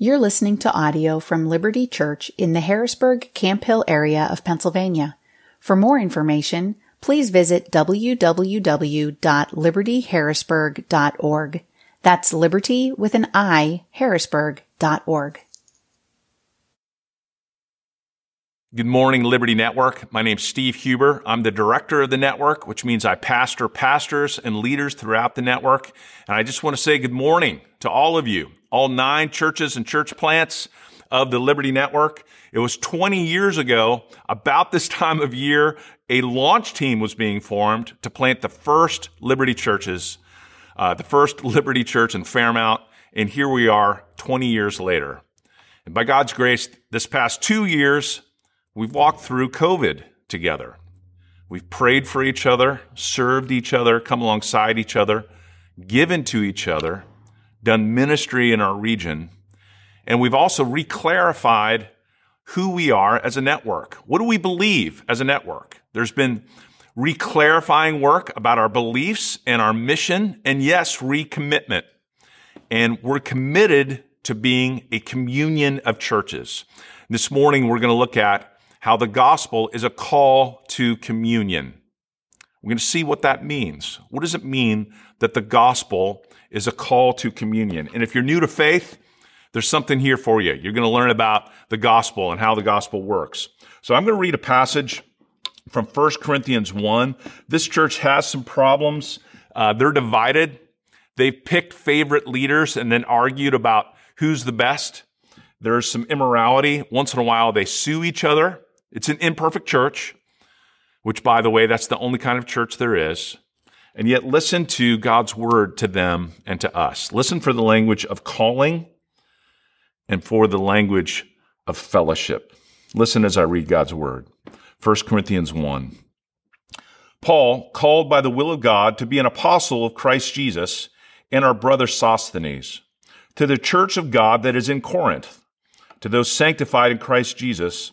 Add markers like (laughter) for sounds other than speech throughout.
You're listening to audio from Liberty Church in the Harrisburg Camp Hill area of Pennsylvania. For more information, please visit www.libertyharrisburg.org. That's liberty with an I, harrisburg.org. Good morning, Liberty Network. My name's Steve Huber. I'm the director of the network, which means I pastor pastors and leaders throughout the network. And I just want to say good morning to all of you all nine churches and church plants of the Liberty Network. It was 20 years ago, about this (laughs) time of year, a launch team was being formed to plant the first Liberty churches, uh, the first Liberty church in Fairmount. And here we are 20 years later. And by God's grace, this past two years, we've walked through COVID together. We've prayed for each other, served each other, come alongside each other, given to each other, done ministry in our region, and we've also reclarified who we are as a network. What do we believe as a network? There's been reclarifying work about our beliefs and our mission, and yes, recommitment. And we're committed to being a communion of churches. This morning, we're going to look at how the gospel is a call to communion. We're going to see what that means. What does it mean that the gospel is a call to communion. And if you're new to faith, there's something here for you. You're going to learn about the gospel and how the gospel works. So I'm going to read a passage from 1 Corinthians 1. This church has some problems. Uh, they're divided. They've picked favorite leaders and then argued about who's the best. There's some immorality. Once in a while, they sue each other. It's an imperfect church, which, by the way, that's the only kind of church there is. And yet listen to God's word to them and to us. Listen for the language of calling and for the language of fellowship. Listen as I read God's word. 1 Corinthians 1. Paul, called by the will of God to be an apostle of Christ Jesus, and our brother Sosthenes, to the church of God that is in Corinth, to those sanctified in Christ Jesus,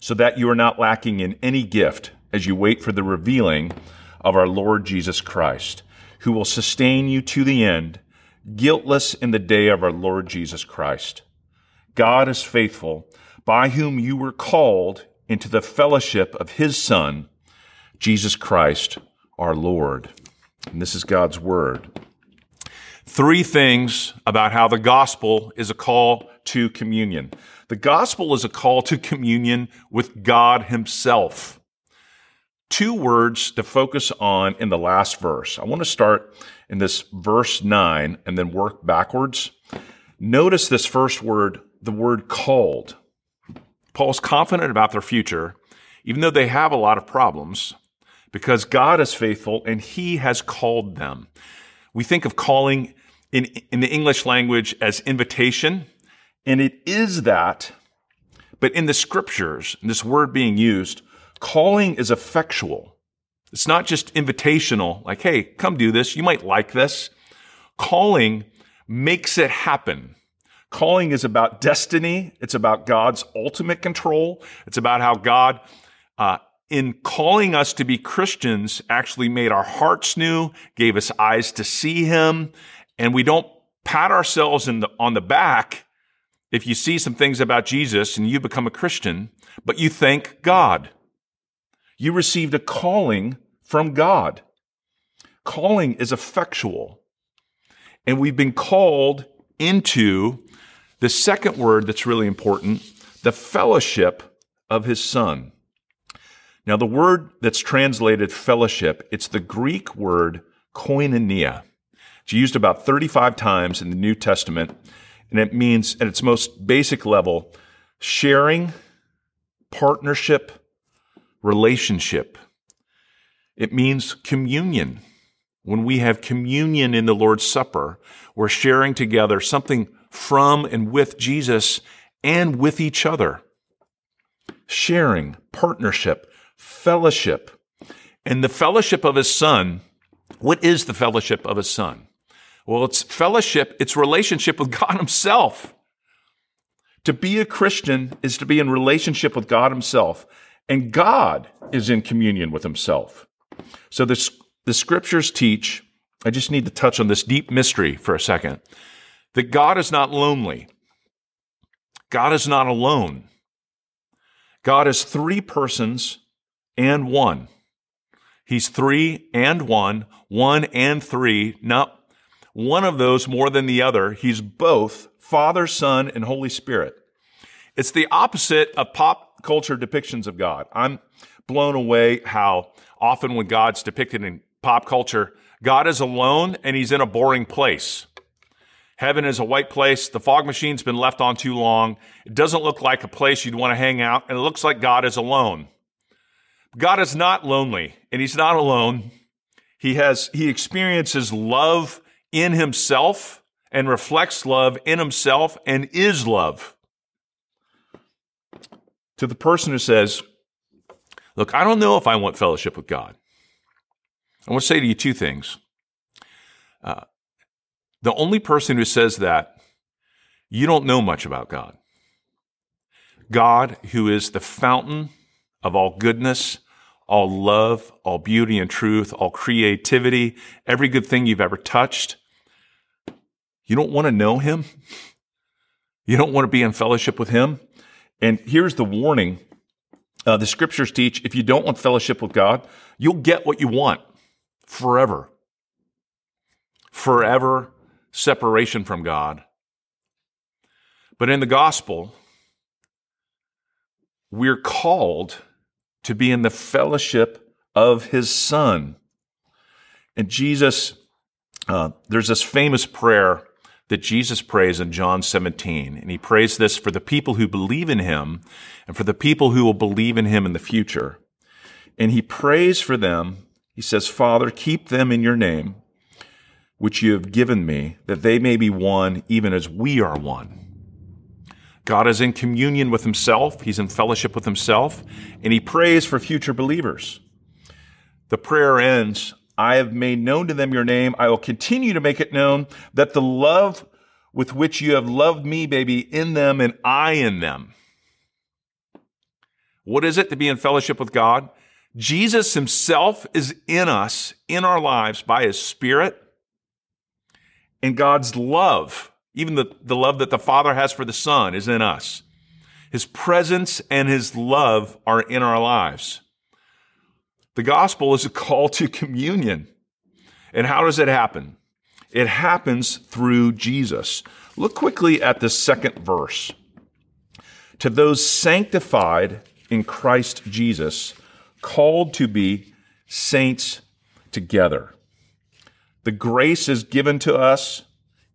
so that you are not lacking in any gift as you wait for the revealing of our Lord Jesus Christ, who will sustain you to the end, guiltless in the day of our Lord Jesus Christ. God is faithful, by whom you were called into the fellowship of his Son, Jesus Christ, our Lord. And this is God's word. Three things about how the gospel is a call to communion. The gospel is a call to communion with God himself two words to focus on in the last verse. I want to start in this verse 9 and then work backwards. Notice this first word, the word called. Paul's confident about their future, even though they have a lot of problems, because God is faithful and he has called them. We think of calling in, in the English language as invitation, and it is that. But in the scriptures, this word being used, Calling is effectual. It's not just invitational, like, hey, come do this. You might like this. Calling makes it happen. Calling is about destiny. It's about God's ultimate control. It's about how God, uh, in calling us to be Christians, actually made our hearts new, gave us eyes to see Him, and we don't pat ourselves the, on the back if you see some things about Jesus and you become a Christian, but you thank God. You received a calling from God. Calling is effectual. And we've been called into the second word that's really important the fellowship of his son. Now, the word that's translated fellowship, it's the Greek word koinonia. It's used about 35 times in the New Testament, and it means, at its most basic level, sharing, partnership, relationship. It means communion. When we have communion in the Lord's Supper, we're sharing together something from and with Jesus and with each other. Sharing, partnership, fellowship. And the fellowship of his son, what is the fellowship of his son? Well, it's fellowship, it's relationship with God himself. To be a Christian is to be in relationship with God himself, and God is in communion with himself. So the, the scriptures teach, I just need to touch on this deep mystery for a second, that God is not lonely. God is not alone. God is three persons and one. He's three and one, one and three, not one of those more than the other. He's both Father, Son, and Holy Spirit. It's the opposite of pop culture depictions of God. I'm blown away how often when God's depicted in pop culture, God is alone and he's in a boring place. Heaven is a white place. The fog machine's been left on too long. It doesn't look like a place you'd want to hang out, and it looks like God is alone. God is not lonely, and he's not alone. He has, he experiences love in himself and reflects love in himself and is love. To the person who says, Look, I don't know if I want fellowship with God. I want to say to you two things. Uh, the only person who says that, you don't know much about God. God, who is the fountain of all goodness, all love, all beauty and truth, all creativity, every good thing you've ever touched. You don't want to know him. You don't want to be in fellowship with him. And here's the warning. Uh, the scriptures teach if you don't want fellowship with God, you'll get what you want forever. Forever separation from God. But in the gospel, we're called to be in the fellowship of his son. And Jesus, uh, there's this famous prayer that Jesus prays in John 17. And he prays this for the people who believe in him and for the people who will believe in him in the future. And he prays for them. He says, Father, keep them in your name which you have given me, that they may be one even as we are one. God is in communion with himself, he's in fellowship with himself, and he prays for future believers. The prayer ends, I have made known to them your name. I will continue to make it known that the love with which you have loved me be in them and I in them. What is it to be in fellowship with God? Jesus himself is in us, in our lives by his spirit and God's love, even the, the love that the Father has for the Son, is in us. His presence and His love are in our lives. The gospel is a call to communion. And how does it happen? It happens through Jesus. Look quickly at the second verse. To those sanctified in Christ Jesus, called to be saints together. The grace is given to us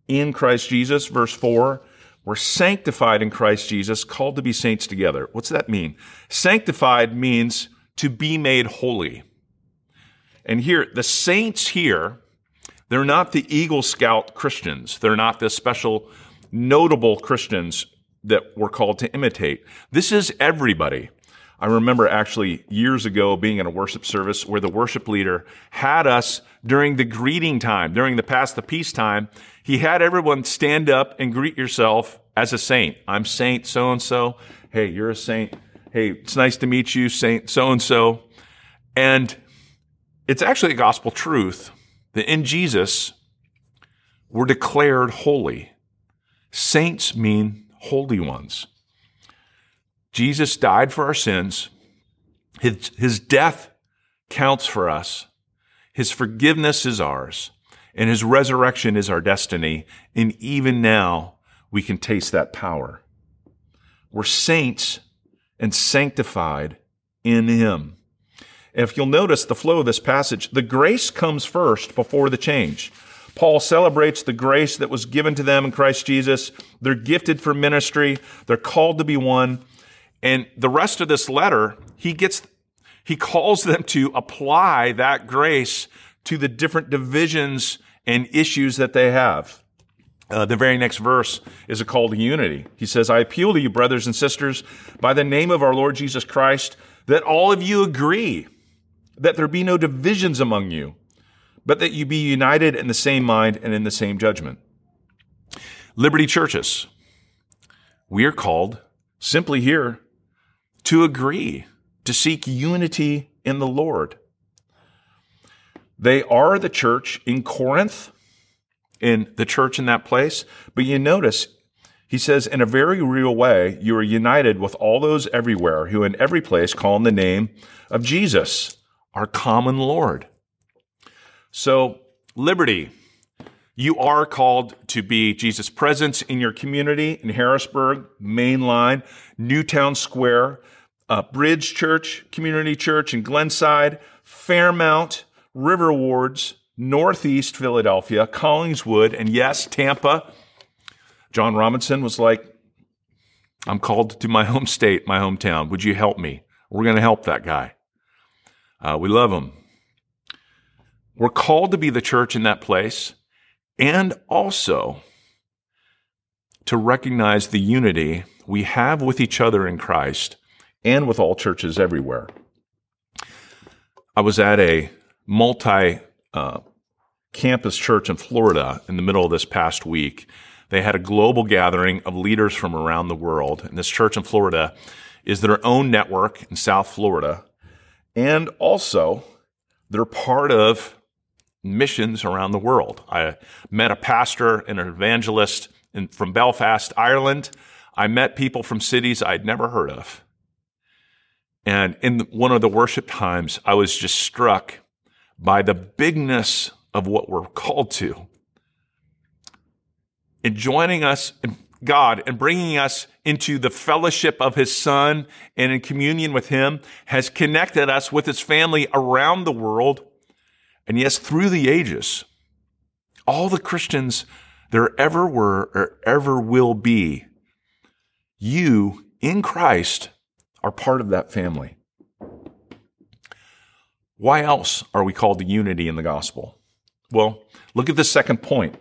in Christ Jesus, verse 4. We're sanctified in Christ Jesus, called to be saints together. What's that mean? Sanctified means to be made holy. And here, the saints here, they're not the Eagle Scout Christians. They're not the special, notable Christians that we're called to imitate. This is everybody. I remember actually years ago being in a worship service where the worship leader had us during the greeting time, during the past the peace time, he had everyone stand up and greet yourself as a saint. I'm Saint so and so. Hey, you're a saint. Hey, it's nice to meet you, Saint so and so. And it's actually a gospel truth that in Jesus, we're declared holy. Saints mean holy ones. Jesus died for our sins. His, his death counts for us. His forgiveness is ours, and his resurrection is our destiny. And even now, we can taste that power. We're saints and sanctified in him. If you'll notice the flow of this passage, the grace comes first before the change. Paul celebrates the grace that was given to them in Christ Jesus. They're gifted for ministry. They're called to be one. And the rest of this letter, he gets, he calls them to apply that grace to the different divisions and issues that they have. Uh, the very next verse is a call to unity. He says, I appeal to you, brothers and sisters, by the name of our Lord Jesus Christ, that all of you agree, that there be no divisions among you, but that you be united in the same mind and in the same judgment. Liberty churches, we are called simply here to agree, to seek unity in the Lord. They are the church in Corinth, in the church in that place. But you notice, he says, in a very real way, you are united with all those everywhere who in every place call on the name of Jesus, our common Lord. So, liberty. You are called to be Jesus' presence in your community in Harrisburg, Main Line, Newtown Square, uh, Bridge Church, Community Church in Glenside, Fairmount, River Wards, Northeast Philadelphia, Collingswood, and yes, Tampa. John Robinson was like, I'm called to my (laughs) home state, my hometown. Would you help me? We're going to help that guy. Uh, we love him. We're called to be the church in that place and also to recognize the unity we have with each other in Christ and with all churches everywhere. I was at a multi uh, campus church in Florida in the middle of this past week. They had a global gathering of leaders from around the world. And this church in Florida is their own network in South Florida. And also, they're part of missions around the world. I met a pastor and an evangelist in, from Belfast, Ireland. I met people from cities I'd never heard of. And in one of the worship times, I was just struck by the bigness of what we're called to. In joining us in God and bringing us into the fellowship of his son and in communion with him has connected us with his family around the world. And yes, through the ages, all the Christians there ever were or ever will be, you in Christ are part of that family. Why else are we called to unity in the gospel? Well, look at the second point.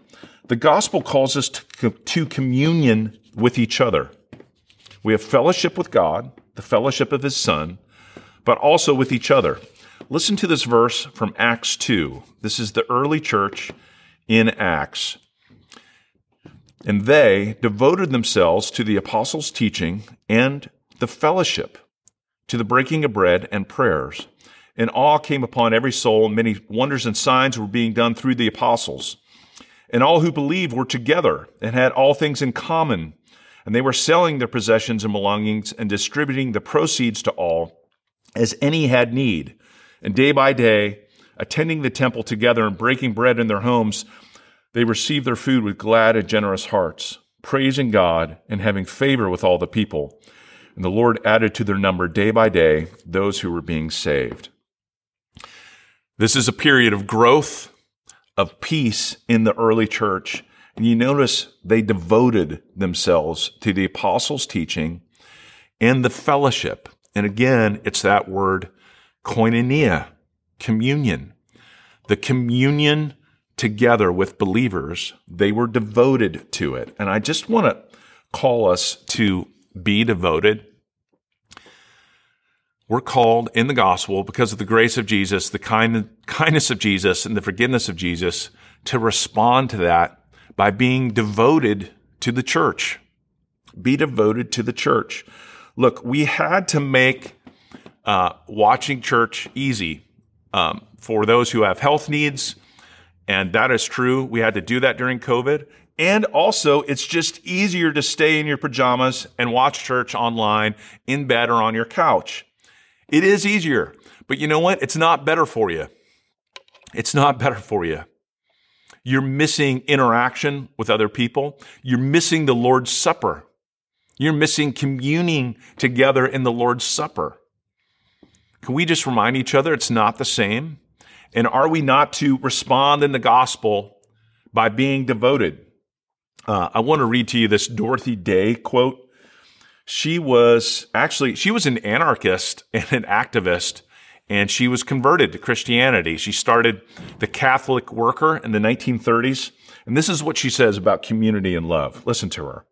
The gospel calls us to, to communion with each other. We have fellowship with God, the fellowship of his son, but also with each other. Listen to this verse from Acts 2. This is the early church in Acts. And they devoted themselves to the apostles' teaching and the fellowship, to the breaking of bread and prayers and awe came upon every soul, and many wonders and signs were being done through the apostles. And all who believed were together and had all things in common. And they were selling their possessions and belongings and distributing the proceeds to all as any had need. And day by day, attending the temple together and breaking bread in their homes, they received their food with glad and generous hearts, praising God and having favor with all the people. And the Lord added to their number day by day those who were being saved. This is a period of growth, of peace in the early church. And you notice they devoted themselves to the apostles' teaching and the fellowship. And again, it's that word koinonia, communion. The communion together with believers, they were devoted to it. And I just want to call us to be devoted we're called in the gospel because of the grace of Jesus, the kind, kindness of Jesus, and the forgiveness of Jesus to respond to that by being devoted to the church. Be devoted to the church. Look, we had to make uh, watching church easy um, for those who have health needs, and that is true. We had to do that during COVID. And also, it's just easier to stay in your pajamas and watch church online in bed or on your couch. It is easier, but you know what? It's not better for you. It's not better for you. You're missing interaction with other people. You're missing the Lord's Supper. You're missing communing together in the Lord's Supper. Can we just remind each other it's not the same? And are we not to respond in the gospel by being devoted? Uh, I want to read to you this Dorothy Day quote she was actually she was an anarchist and an activist and she was converted to Christianity. She started the Catholic Worker in the 1930s And this is what she says about community and love. Listen to her.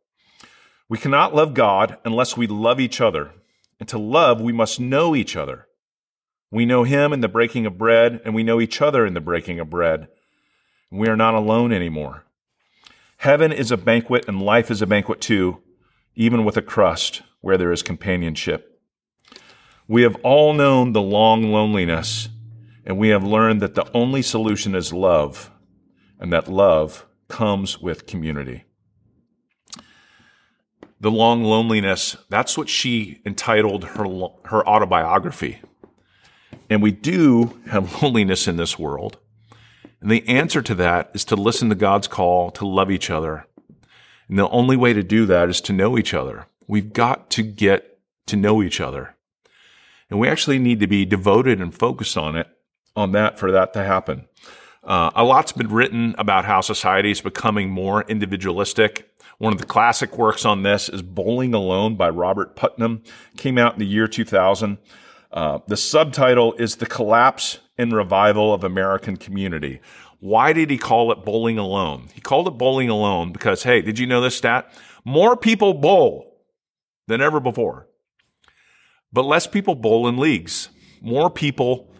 We cannot love God unless we love each other. And to love, we must know each other. We know Him in the breaking of bread, and we know each other in the breaking of bread. We are not alone anymore. Heaven is a banquet, and life is a banquet too, even with a crust where there is companionship. We have all known the long loneliness, and we have learned that the only solution is love, and that love comes with community. The long loneliness, that's what she entitled her, her autobiography. And we do have (laughs) loneliness in this world. And the answer to that is to listen to God's call to love each other. And the only way to do that is to know each other. We've got to get to know each other. And we actually need to be devoted and focused on it, on that for that to happen. Uh, a lot's been written about how society is becoming more individualistic. One of the classic works on this is Bowling Alone by Robert Putnam. Came out in the year 2000. Uh, the subtitle is The Collapse and Revival of American Community. Why did he call it Bowling Alone? He called it Bowling Alone because, hey, did you know this stat? More people bowl than ever before, but less people bowl in leagues. More people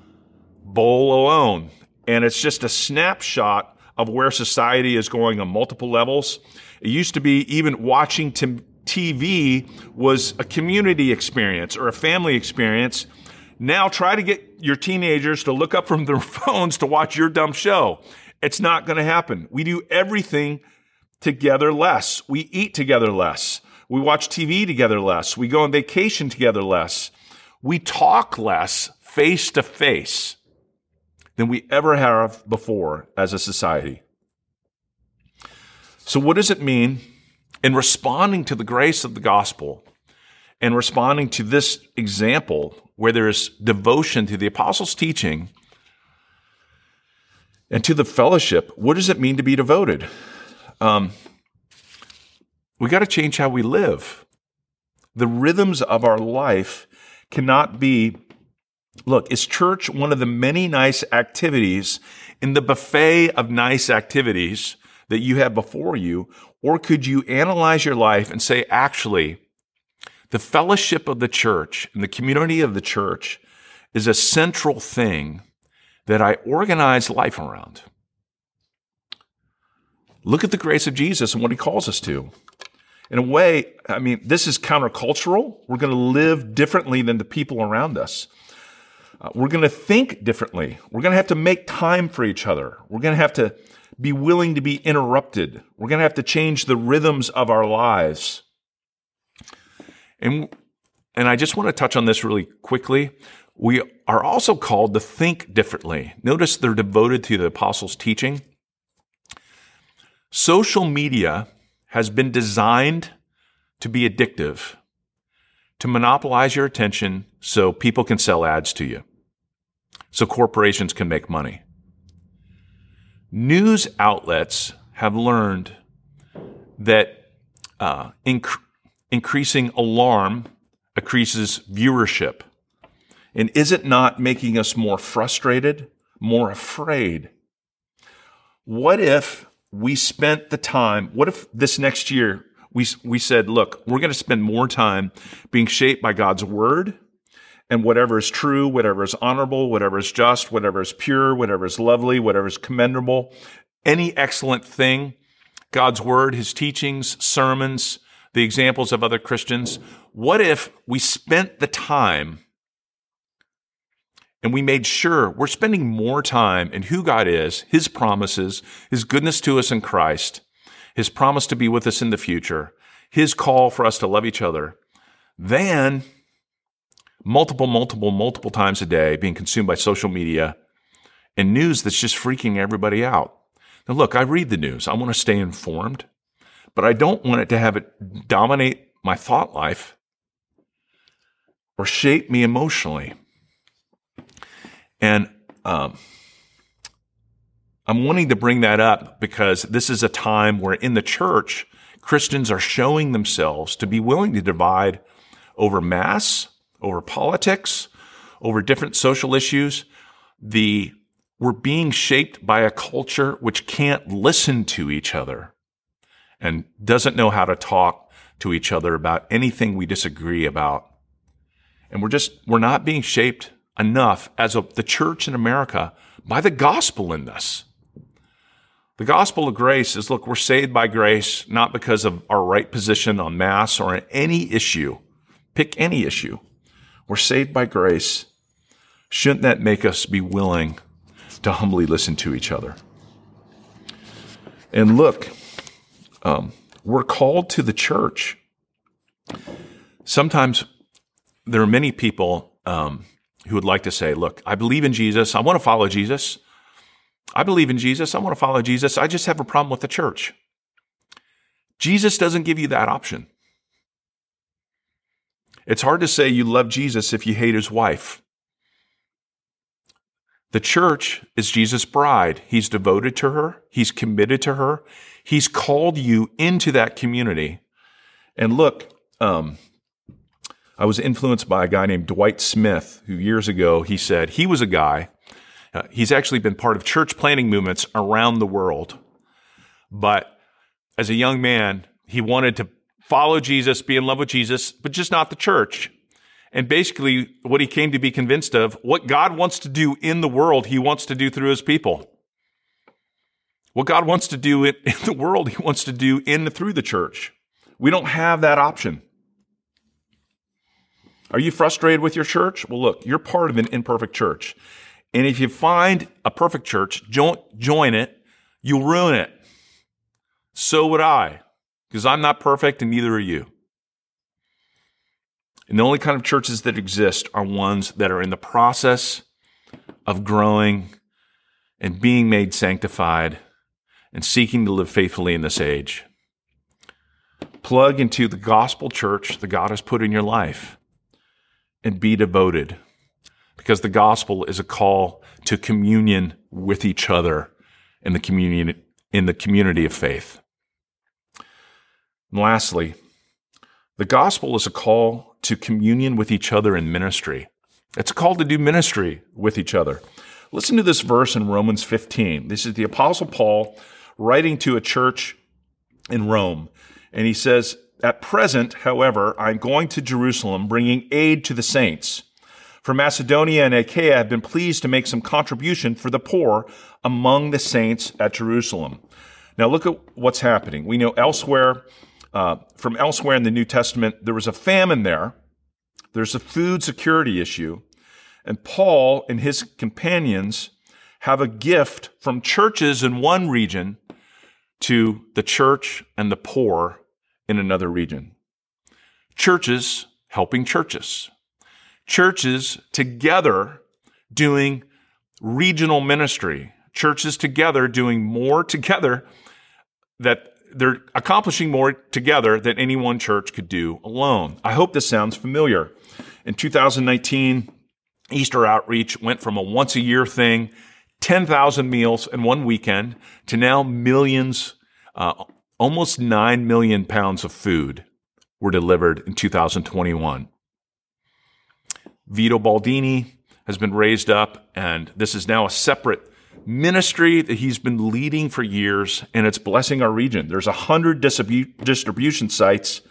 bowl alone. And it's just a snapshot of where society is going on multiple levels. It used to be even watching TV was a community experience or a family experience. Now try to get your teenagers to look up from their (laughs) phones to watch your dumb show. It's not going to happen. We do everything together less. We eat together less. We watch TV together less. We go on vacation together less. We talk less face to face than we ever have before as a society. So, what does it mean in responding to the grace of the gospel and responding to this example where there is devotion to the apostles' teaching and to the fellowship, what does it mean to be devoted? Um, we got to change how we live. The rhythms of our life cannot be look, is church one of the many nice activities in the buffet of nice activities that you have before you? Or could you analyze your life and say, actually, the fellowship of the church and the community of the church is a central thing that I organize life around. Look at the grace of Jesus and what he calls us to. In a way, I mean, this is countercultural. We're going to live differently than the people around us. Uh, we're going to think differently. We're going to have to make time for each other. We're going to have to be willing to be interrupted. We're going to have to change the rhythms of our lives. And, and I just want to touch on this really quickly. We are also called to think differently. Notice they're devoted to the apostles' teaching. Social media has been designed to be addictive, to monopolize your attention so people can sell ads to you, so corporations can make money. News outlets have learned that uh, increasing alarm increases viewership. And is it not making us more frustrated, more afraid? What if we spent the time, what if this next year we, we said, look, we're going to spend more time being shaped by God's word and whatever is true, whatever is honorable, whatever is just, whatever is pure, whatever is lovely, whatever is commendable, any excellent thing, God's word, his teachings, sermons, the examples of other Christians. What if we spent the time and we made sure we're spending more time in who God is, his promises, his goodness to us in Christ, his promise to be with us in the future, his call for us to love each other, than multiple, multiple, multiple times a day being consumed by social media and news that's just freaking everybody out. Now, look, I read the news. I want to stay informed, but I don't want it to have it dominate my thought life or shape me emotionally. And um, I'm wanting to bring that up because this is a time where in the church, Christians are showing themselves to be willing to divide over mass over politics, over different social issues. The, we're being shaped by a culture which can't listen to each other and doesn't know how to talk to each other about anything we disagree about. And we're just, we're not being shaped enough as a, the church in America by the gospel in this. The gospel of grace is look, we're saved by grace, not because of our right position on mass or any issue. Pick any issue. We're saved by grace. Shouldn't that make us be willing to humbly listen to each other? And look, um, we're called to the church. Sometimes there are many people um, who would like to say, Look, I believe in Jesus. I want to follow Jesus. I believe in Jesus. I want to follow Jesus. I just have a problem with the church. Jesus doesn't give you that option. It's hard to say you love Jesus if you hate his wife. The church is Jesus' bride. He's devoted to her. He's committed to her. He's called you into that community. And look, um, I was influenced by a guy named Dwight Smith, who years ago he said he was a guy. Uh, he's actually been part of church planting movements around the world. But as a young man, he wanted to follow Jesus, be in love with Jesus, but just not the church. And basically, what he came to be convinced of, what God wants to do in the world, he wants to do through his people. What God wants to do in, (laughs) the world, he wants to do in through the church. We don't have that option. Are you frustrated with your church? Well, look, you're part of an imperfect church. And if you find a perfect church, don't join it, you'll ruin it. So would I, because I'm not perfect and neither are you. And the only kind of churches that exist are ones that are in the process of growing and being made sanctified and seeking to live faithfully in this age. Plug into the gospel church that God has put in your life and be devoted because the gospel is a call to communion with each other in the communion in the community of faith. And lastly, the gospel is a call to communion with each other in ministry. It's a call to do ministry with each other. Listen to this verse in Romans 15. This is the Apostle Paul writing to a church in Rome. And he says, At present, however, I'm going to Jerusalem, bringing aid to the saints. For Macedonia and Achaia have been pleased to make some contribution for the poor among the saints at Jerusalem. Now look at what's happening. We know elsewhere uh, from elsewhere in the New Testament, there was a famine there. There's a food security issue. And Paul and his companions have a gift from churches in one region to the church and the poor in another region. Churches helping churches. Churches together doing regional ministry. Churches together doing more together that they're accomplishing more together than any one church could do alone. I hope this sounds familiar. In 2019, Easter outreach went from a once a year thing, 10,000 meals in one weekend, to now millions, uh, almost 9 million pounds of food were delivered in 2021. Vito Baldini has been raised up, and this is now a separate ministry that he's been leading for years, and it's blessing our region. There's a hundred distribution sites,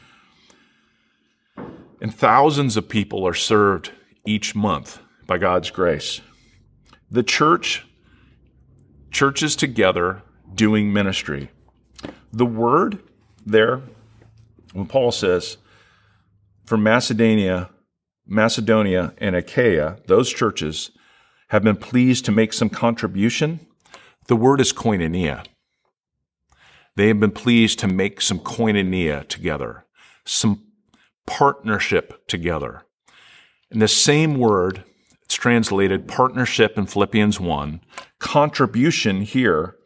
and thousands of people are served each month by God's grace. The church, churches together doing ministry. The word there, when Paul says, from Macedonia, Macedonia and Achaia, those churches have been pleased to make some contribution, the word is koinonia. They have been pleased to make some koinonia together, some partnership together. And the same word, it's translated partnership in Philippians 1, contribution here.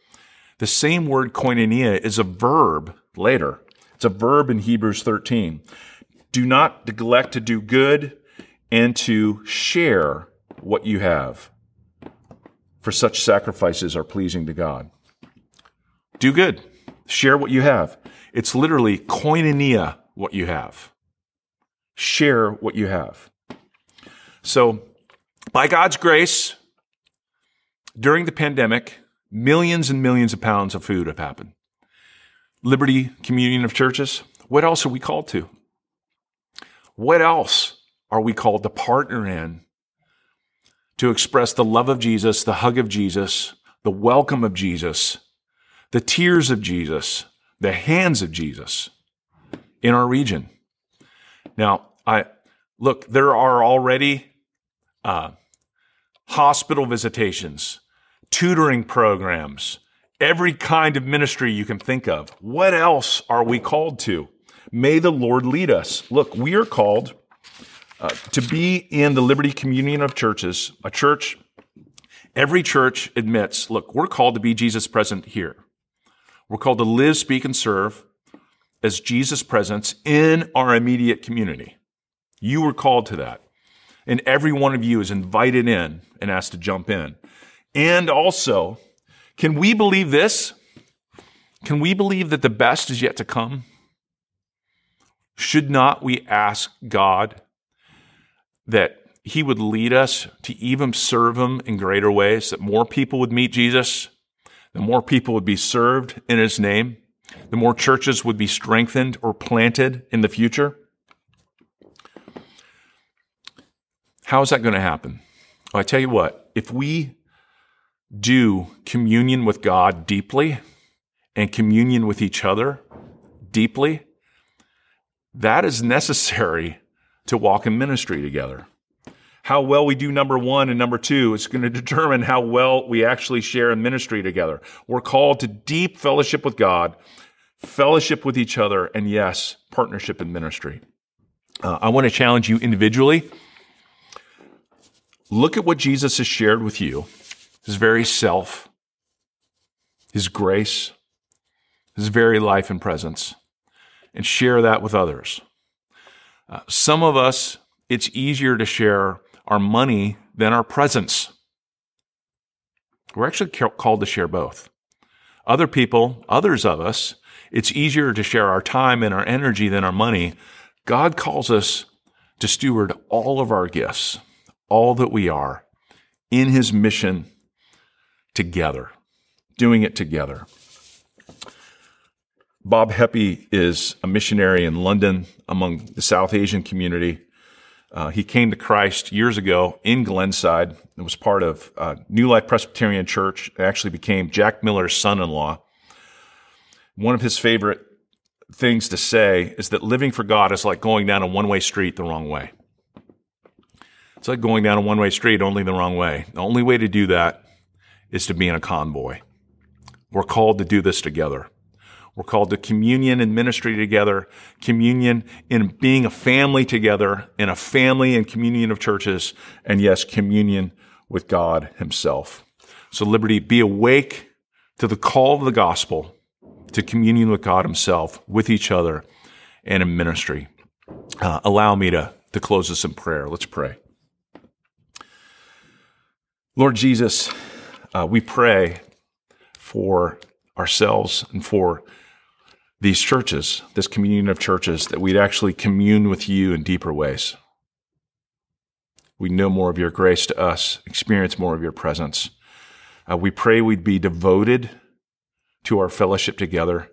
The same word koinonia is a verb later. It's a verb in Hebrews 13. Do not neglect to do good and to share what you have for such sacrifices are pleasing to God. Do good. Share what you have. It's literally koinonia what you have. Share what you have. So, by God's grace, During the pandemic, millions and millions of pounds of food have happened. Liberty Communion of Churches, what else are we called to? What else are we called to partner in to express the love of Jesus, the hug of Jesus, the welcome of Jesus, the tears of Jesus, the hands of Jesus in our region? Now, I look, there are already uh, hospital visitations, tutoring programs, every kind of ministry you can think of. What else are we called to? May the Lord lead us. Look, we are called uh, to be in the Liberty Communion of Churches, a church. Every church admits, look, we're called to be Jesus present here. We're called to live, speak, and serve as Jesus presence in our immediate community. You were called to that. And every one of you is invited in and asked to jump in. And also, can we believe this? Can we believe that the best is yet to come? Should not we ask God that He would lead us to even serve Him in greater ways, that more people would meet Jesus, the more people would be served in His name, the more churches would be strengthened or planted in the future? How is that going to happen? Well, I tell you what, if we do communion with God deeply and communion with each other deeply, that is necessary to walk in ministry together. How well we do number one and number two is going to determine how well we actually share in ministry together. We're called to deep fellowship with God, fellowship with each other, and yes, partnership in ministry. Uh, I want to challenge you individually. Look at what Jesus has shared with you his very self, his grace, his very life and presence, and share that with others. Uh, some of us, it's easier to share our money than our presence. We're actually called to share both. Other people, others of us, it's easier to share our time and our energy than our money. God calls us to steward all of our gifts, all that we are, in His mission together, doing it together. Bob Heppe is a missionary in London among the South Asian community. Uh, he came to Christ years ago in Glenside and was part of uh, New Life Presbyterian Church. It actually became Jack Miller's son-in-law. One of his favorite things to say is that living for God is like going down a one-way street the wrong way. It's like going down a one-way street only the wrong way. The only way to do that is to be in a convoy. We're called to do this together. We're called to communion and ministry together, communion in being a family together, in a family and communion of churches, and yes, communion with God Himself. So, Liberty, be awake to the call of the gospel to communion with God Himself, with each other, and in ministry. Uh, allow me to, to close this in prayer. Let's pray. Lord Jesus, uh, we pray for ourselves and for these churches, this communion of churches, that we'd actually commune with you in deeper ways. We know more of your grace to us, experience more of your presence. Uh, we pray we'd be devoted to our fellowship together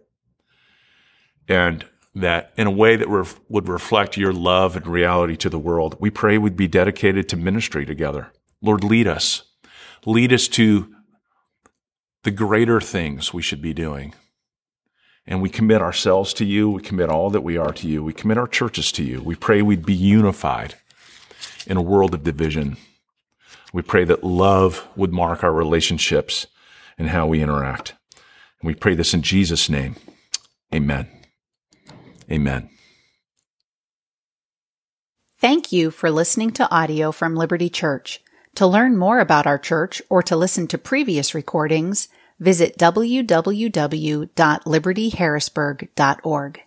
and that in a way that ref- would reflect your love and reality to the world. We pray we'd be dedicated to ministry together. Lord, lead us. Lead us to the greater things we should be doing. And we commit ourselves to you. We commit all that we are to you. We commit our churches to you. We pray we'd be unified in a world of division. We pray that love would mark our relationships and how we interact. And we pray this in Jesus' name. Amen. Amen. Thank you for listening to audio from Liberty Church. To learn more about our church or to listen to previous recordings, visit www.libertyharrisburg.org.